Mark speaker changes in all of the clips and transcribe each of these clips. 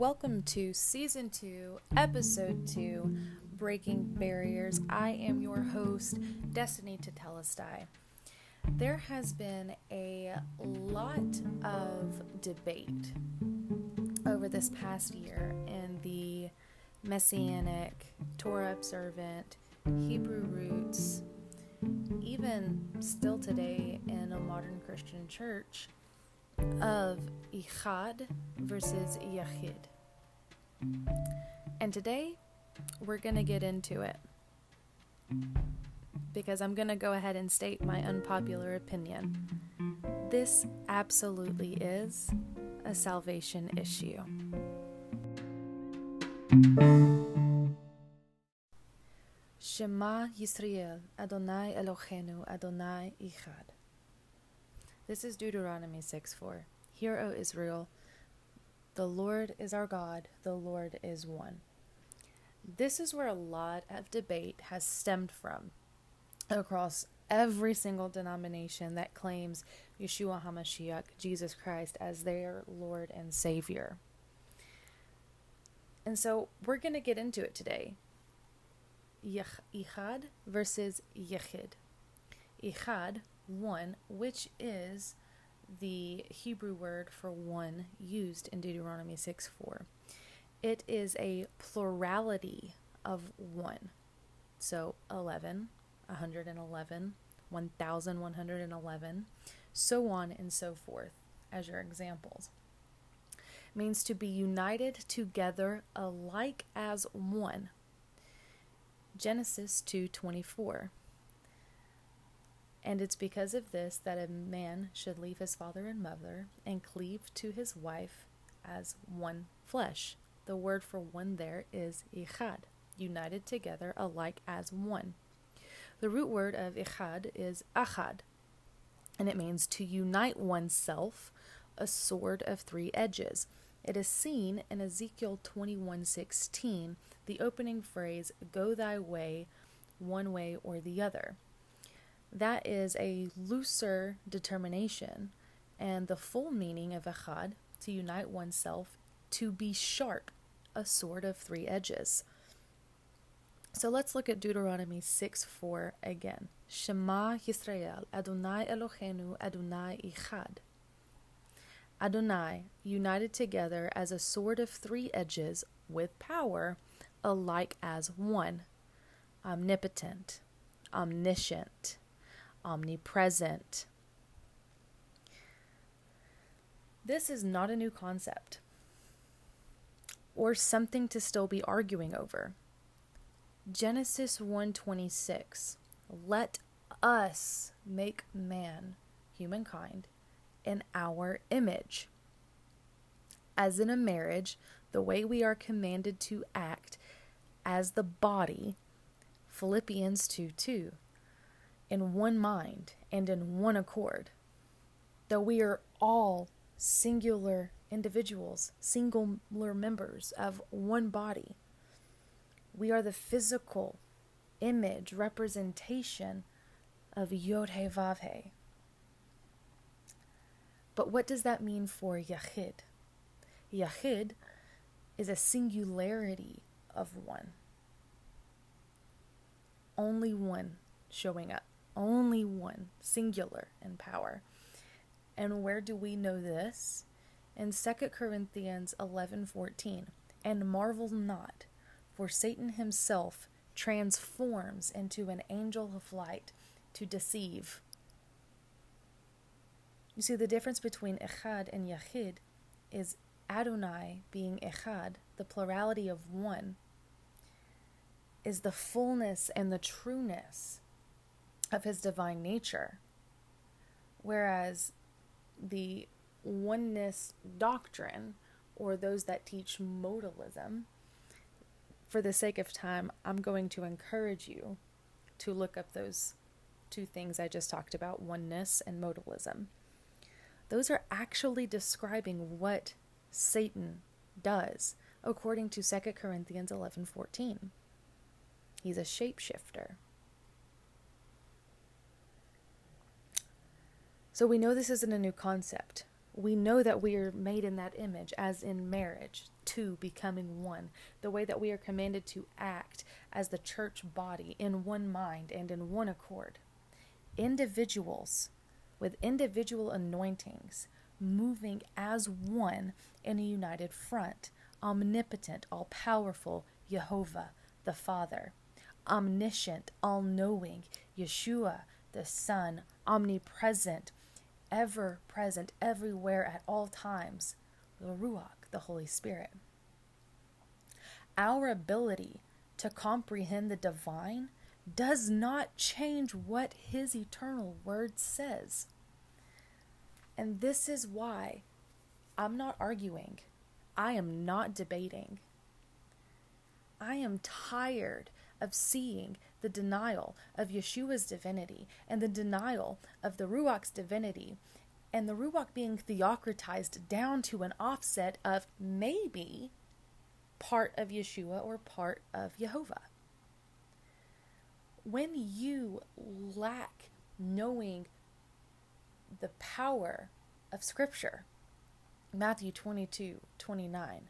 Speaker 1: welcome to season two, episode two, Breaking Barriers. I am your host, Destiny Tetelestai. There has been a lot of debate over this past year in the Messianic, Torah observant, Hebrew roots, even still today in a modern Christian church of Echad versus Yachid. And today we're going to get into it because I'm going to go ahead and state my unpopular opinion. This absolutely is a salvation issue. Shema Yisrael, Adonai Eloheinu, Adonai Echad. This is Deuteronomy 6 4. Hear, O Israel, the Lord is our God, the Lord is one. This is where a lot of debate has stemmed from across every single denomination that claims Yeshua HaMashiach, Jesus Christ, as their Lord and Savior. And so we're going to get into it today. Echad versus Yachid. Echad one, which is the Hebrew word for one used in Deuteronomy 6 4. It is a plurality of one. So 11, 111, 1111, so on and so forth as your examples. Means to be united together alike as one. Genesis 2:24 and it's because of this that a man should leave his father and mother and cleave to his wife as one flesh. The word for one there is echad, united together alike as one. The root word of echad is achad, and it means to unite oneself, a sword of three edges. It is seen in Ezekiel 21:16, the opening phrase, "Go thy way, one way or the other." That is a looser determination, and the full meaning of echad, to unite oneself, to be sharp, a sword of three edges. So let's look at Deuteronomy 6 4 again. Shema Yisrael, Adonai Eloheinu, Adonai Echad. Adonai, united together as a sword of three edges with power, alike as one, omnipotent, omniscient, omnipresent. This is not a new concept or something to still be arguing over. Genesis 1:26 Let us make man humankind in our image. As in a marriage, the way we are commanded to act as the body Philippians 2 2 in one mind and in one accord. Though we are all singular individuals, singular members of one body, we are the physical image, representation of Yod He Vav He. But what does that mean for Yachid? Yachid is a singularity of one. Only one showing up only one, singular in power. And where do we know this? In 2 Corinthians 11:14. And marvel not, for Satan himself transforms into an angel of light to deceive. You see, the difference between Echad and Yachid is Adonai being Echad, the plurality of one, is the fullness and the trueness of his divine nature. Whereas the oneness doctrine, or those that teach modalism, for the sake of time, I'm going to encourage you to look up those two things I just talked about oneness and modalism. Those are actually describing what Satan does according to 2 Corinthians 11:14. He's a shapeshifter. So we know this isn't a new concept. we know that we are made in that image, as in marriage, two becoming one. The way that we are commanded to act as the church body in one mind and in one accord. Individuals with individual anointings moving as one in a united front. Omnipotent, all powerful Jehovah, the Father. Omniscient, all knowing Yeshua, the Son. Omnipresent, ever present, everywhere at all times, the Ruach, the Holy Spirit. Our ability to comprehend the divine does not change what His eternal word says. And this is why I'm not arguing, I am not debating. I am tired of seeing the denial of Yeshua's divinity and the denial of the Ruach's divinity and the Ruach being theocratized down to an offset of maybe part of Yeshua or part of Jehovah. When you lack knowing the power of Scripture, Matthew 22 29,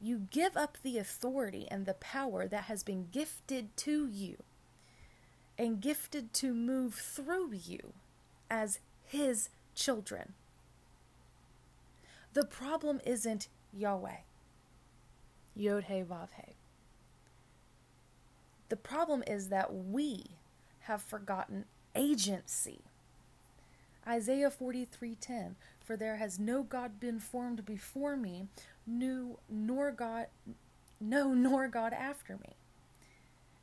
Speaker 1: you give up the authority and the power that has been gifted to you and gifted to move through you as His children. The problem isn't Yahweh, Yod He Vav He. The problem is that we have forgotten agency. Isaiah 43:10 For there has no god been formed before me, new nor God no nor God after me.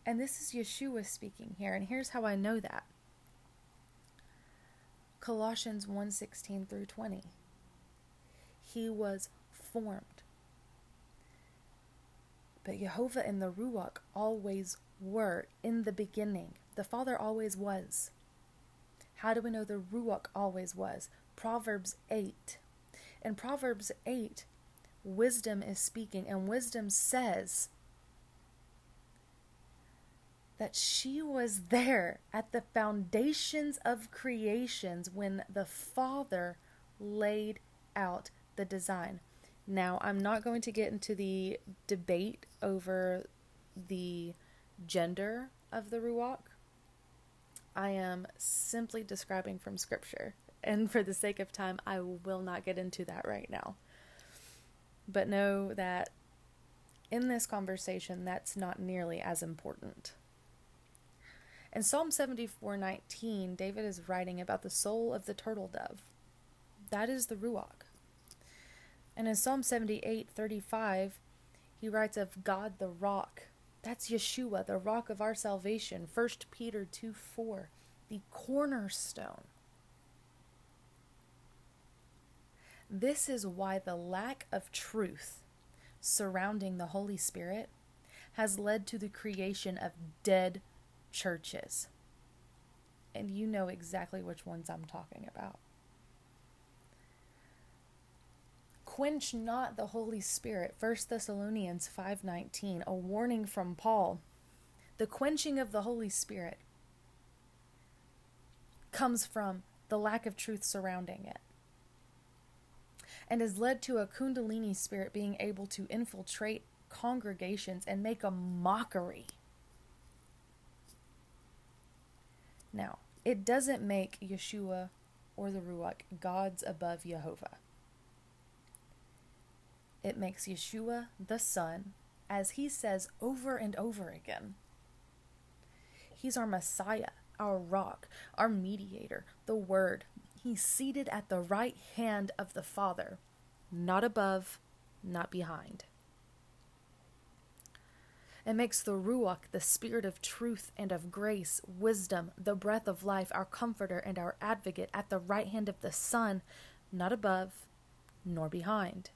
Speaker 1: And this is Yeshua speaking here, and here's how I know that. Colossians 1:16 through 20. He was formed. But Jehovah and the Ruach always were in the beginning. The Father always was. How do we know the Ruach always was? Proverbs 8. In Proverbs 8, wisdom is speaking, and wisdom says that she was there at the foundations of creations when the Father laid out the design. Now, I'm not going to get into the debate over the gender of the Ruach. I am simply describing from Scripture. And for the sake of time, I will not get into that right now. But know that in this conversation, that's not nearly as important. In Psalm 74:19, David is writing about the soul of the turtle dove. That is the ruach. And in Psalm 78:35, he writes of God the rock. That's Yeshua, the rock of our salvation. 1 Peter 2 4, the cornerstone. This is why the lack of truth surrounding the Holy Spirit has led to the creation of dead churches. And you know exactly which ones I'm talking about. Quench not the Holy Spirit, 1 Thessalonians 5:19, a warning from Paul. The quenching of the Holy Spirit comes from the lack of truth surrounding it and has led to a kundalini spirit being able to infiltrate congregations and make a mockery Now, it doesn't make Yeshua or the Ruach gods above Jehovah. It makes Yeshua the Son, as he says over and over again. He's our Messiah, our rock, our mediator, the Word. He's seated at the right hand of the Father, not above, not behind. It makes the Ruach, the spirit of truth and of grace, wisdom, the breath of life, our comforter and our advocate at the right hand of the Son, not above nor behind.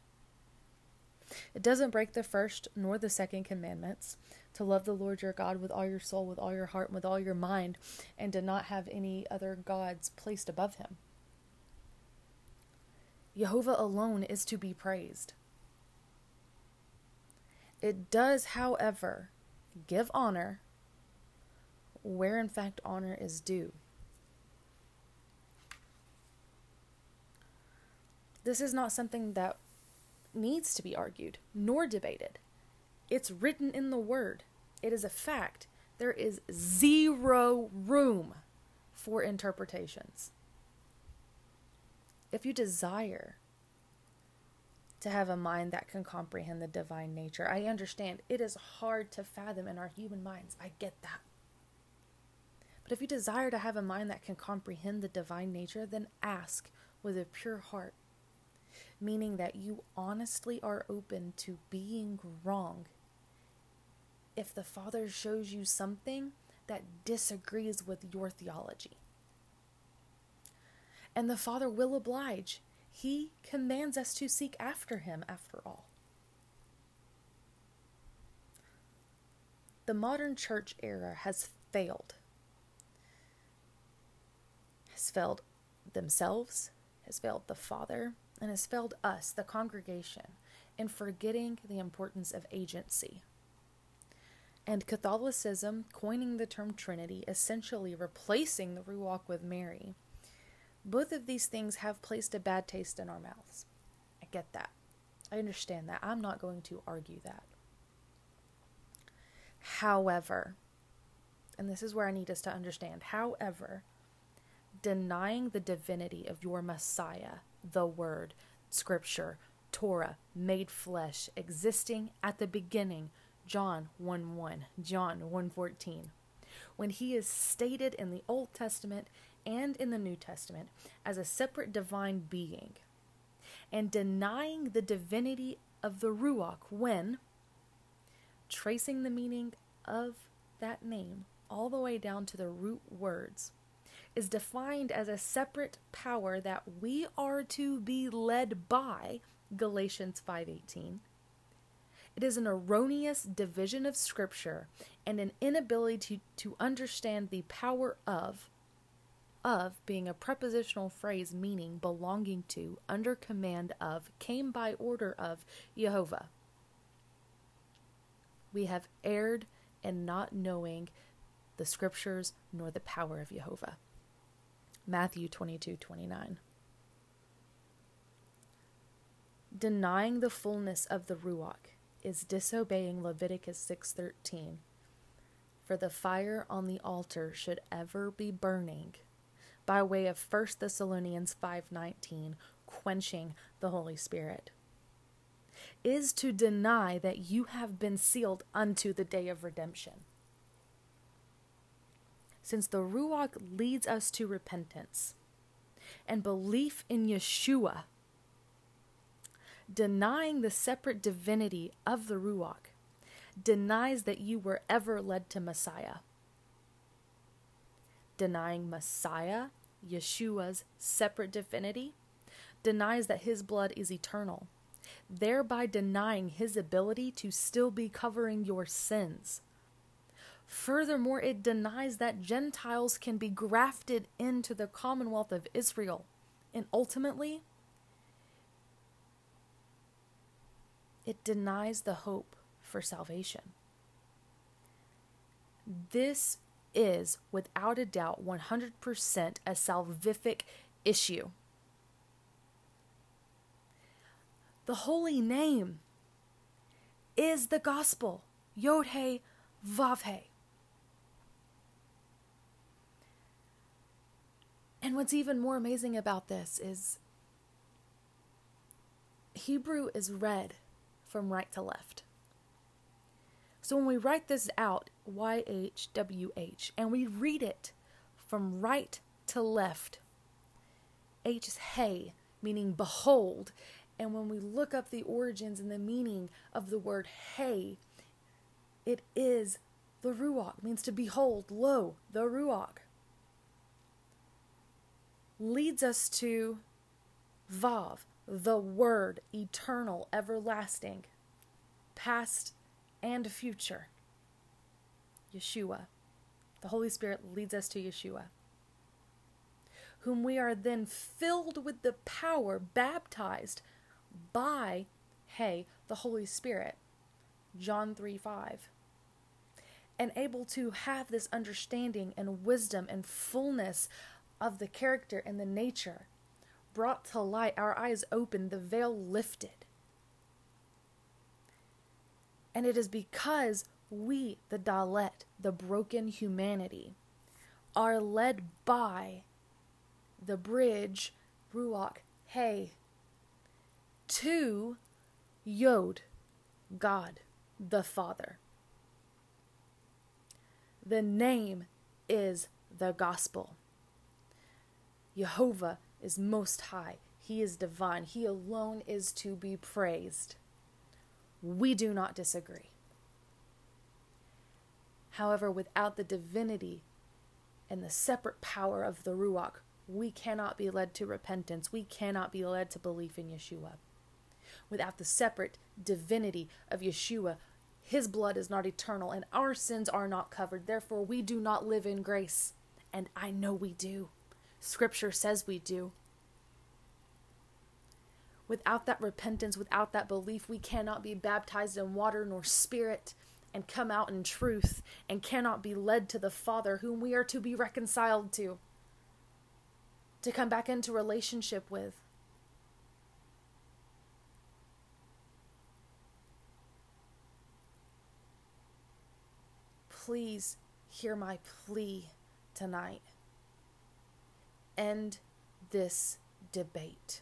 Speaker 1: It doesn't break the first nor the second commandments to love the Lord your God with all your soul, with all your heart, and with all your mind, and to not have any other gods placed above him. Jehovah alone is to be praised. It does, however, give honor where in fact honor is due. This is not something that needs to be argued nor debated. It's written in the Word, it is a fact. There is zero room for interpretations. If you desire to have a mind that can comprehend the divine nature, I understand it is hard to fathom in our human minds. I get that. But if you desire to have a mind that can comprehend the divine nature, then ask with a pure heart meaning that you honestly are open to being wrong. If the Father shows you something that disagrees with your theology, and the Father will oblige, He commands us to seek after Him after all. The modern church era has failed. Has failed themselves, has failed the Father, and has failed us, the congregation, in forgetting the importance of agency. And Catholicism, coining the term Trinity, essentially replacing the Ruach with Mary, both of these things have placed a bad taste in our mouths. I get that. I understand that. I'm not going to argue that. However, and this is where I need us to understand, however, denying the divinity of your Messiah the Word, Scripture, Torah, made flesh, existing at the beginning, John 1 1, John 1 14. When he is stated in the Old Testament and in the New Testament as a separate divine being, and denying the divinity of the Ruach when tracing the meaning of that name all the way down to the root words is defined as a separate power that we are to be led by Galatians 5:18 it is an erroneous division of scripture and an inability to, to understand the power of of being a prepositional phrase meaning belonging to under command of came by order of Jehovah we have erred in not knowing the scriptures nor the power of Jehovah Matthew 22 29. Denying the fullness of the Ruach is disobeying Leviticus 6:13. For the fire on the altar should ever be burning, by way of 1 Thessalonians 5:19, quenching the Holy Spirit. Is to deny that you have been sealed unto the day of redemption since the Ruach leads us to repentance and belief in Yeshua, denying the separate divinity of the Ruach denies that you were ever led to Messiah. Denying Messiah, Yeshua's separate divinity, denies that his blood is eternal, thereby denying his ability to still be covering your sins Furthermore, it denies that Gentiles can be grafted into the commonwealth of Israel. And ultimately, it denies the hope for salvation. This is, without a doubt, 100% a salvific issue. The holy name is the gospel. Yod He Vav He. And what's even more amazing about this is Hebrew is read from right to left. So when we write this out, YHWH, and we read it from right to left, H is hey, meaning behold. And when we look up the origins and the meaning of the word hey, it is the Ruach, means to behold, lo, the Ruach leads us to Vav, the Word, eternal, everlasting, past and a future. Yeshua. The Holy Spirit leads us to Yeshua, whom we are then filled with the power, baptized by, hey, the Holy Spirit. John 3 5. And able to have this understanding and wisdom and fullness of the character and the nature brought to light, our eyes opened, the veil lifted. And it is because we, the Dalet, the broken humanity, are led by the bridge, Ruach, Hey, to Yod, God, the Father. The name is the gospel. Jehovah is most high. He is divine. He alone is to be praised. We do not disagree. However, without the divinity and the separate power of the Ruach, we cannot be led to repentance. We cannot be led to belief in Yeshua. Without the separate divinity of Yeshua, his blood is not eternal and our sins are not covered. Therefore, we do not live in grace. And I know we do. Scripture says we do. Without that repentance, without that belief, we cannot be baptized in water nor spirit and come out in truth and cannot be led to the Father whom we are to be reconciled to, to come back into relationship with. Please hear my plea tonight. End this debate.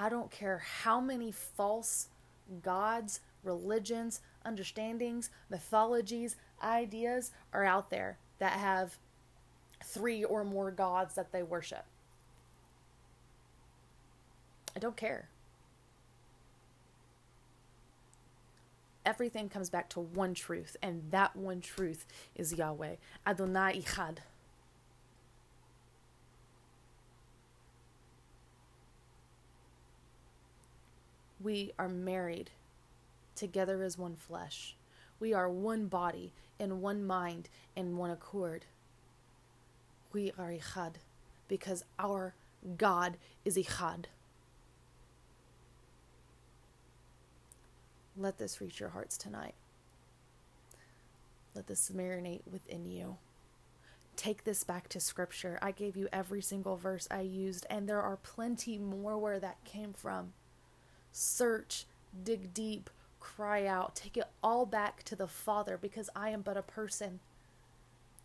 Speaker 1: I don't care how many false gods religions, understandings, mythologies, ideas are out there that have three or more gods that they worship. I don't care. Everything comes back to one truth, and that one truth is Yahweh. Adonai Echad. We are married together as one flesh. We are one body, and one mind, and one accord. We are Echad, because our God is Echad. Let this reach your hearts tonight. Let this marinate within you. Take this back to Scripture. I gave you every single verse I used, and there are plenty more where that came from. Search, dig deep, cry out, take it all back to the Father because I am but a person.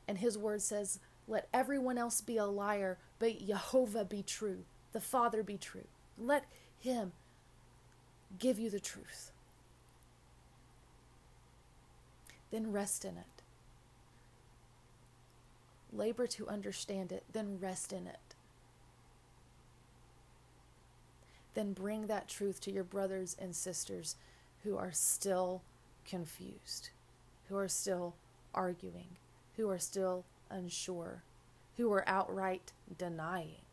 Speaker 1: And his word says, Let everyone else be a liar, but Jehovah be true, the Father be true. Let him give you the truth. Then rest in it. Labor to understand it, then rest in it. Then bring that truth to your brothers and sisters who are still confused, who are still arguing, who are still unsure, who are outright denying.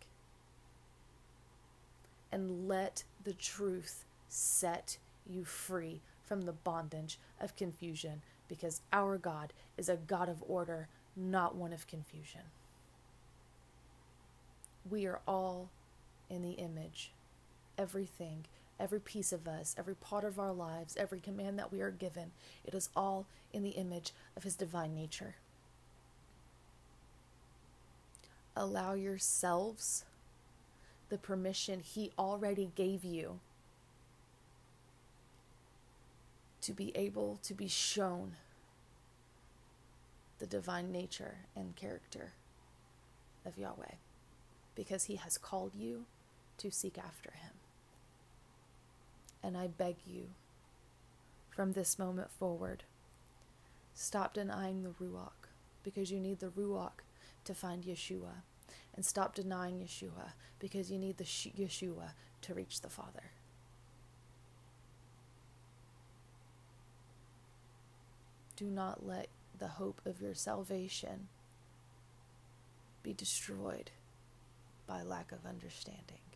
Speaker 1: And let the truth set you free from the bondage of confusion because our God is a God of order, not one of confusion. We are all in the image, everything every piece of us, every part of our lives, every command that we are given, it is all in the image of His divine nature. Allow yourselves the permission He already gave you to be able to be shown the divine nature and character of Yahweh because He has called you to seek after Him. And I beg you, from this moment forward, stop denying the Ruach because you need the Ruach to find Yeshua. And stop denying Yeshua because you need the Yeshua to reach the Father. Do not let the hope of your salvation be destroyed by lack of understanding.